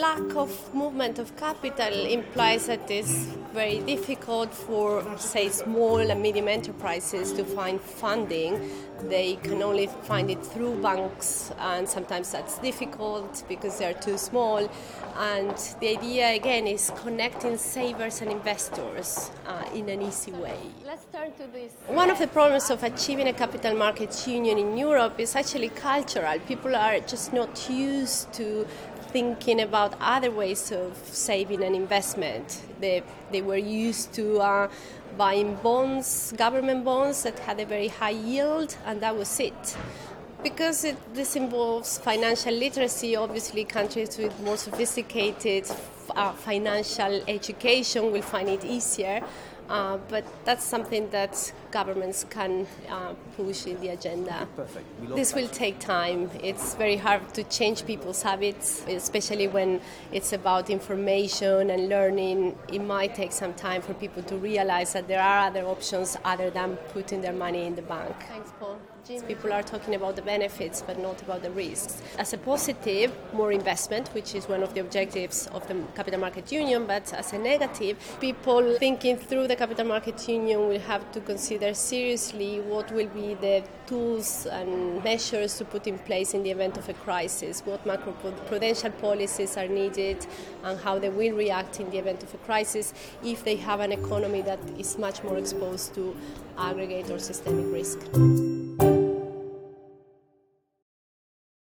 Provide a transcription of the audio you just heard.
lack of movement of capital implies that it's very difficult for, say, small and medium enterprises to find funding. They can only find it through banks, and sometimes that's difficult because they're too small. And the idea, again, is connecting savers and investors uh, in an easy way. Let's turn to this. One of the problems of achieving a capital markets union in Europe is actually cultural. People are just not used to thinking about other ways of saving and investment. They, they were used to uh, buying bonds, government bonds that had a very high yield, and that was it. Because it, this involves financial literacy, obviously, countries with more sophisticated uh, financial education will find it easier. Uh, but that's something that governments can uh, push in the agenda. Perfect. This will take time. It's very hard to change people's habits, especially when it's about information and learning. It might take some time for people to realize that there are other options other than putting their money in the bank. Thanks, Paul. People are talking about the benefits but not about the risks. As a positive, more investment, which is one of the objectives of the Capital Market Union, but as a negative, people thinking through the Capital Market Union will have to consider seriously what will be the tools and measures to put in place in the event of a crisis, what macroprudential policies are needed, and how they will react in the event of a crisis if they have an economy that is much more exposed to aggregate or systemic risk.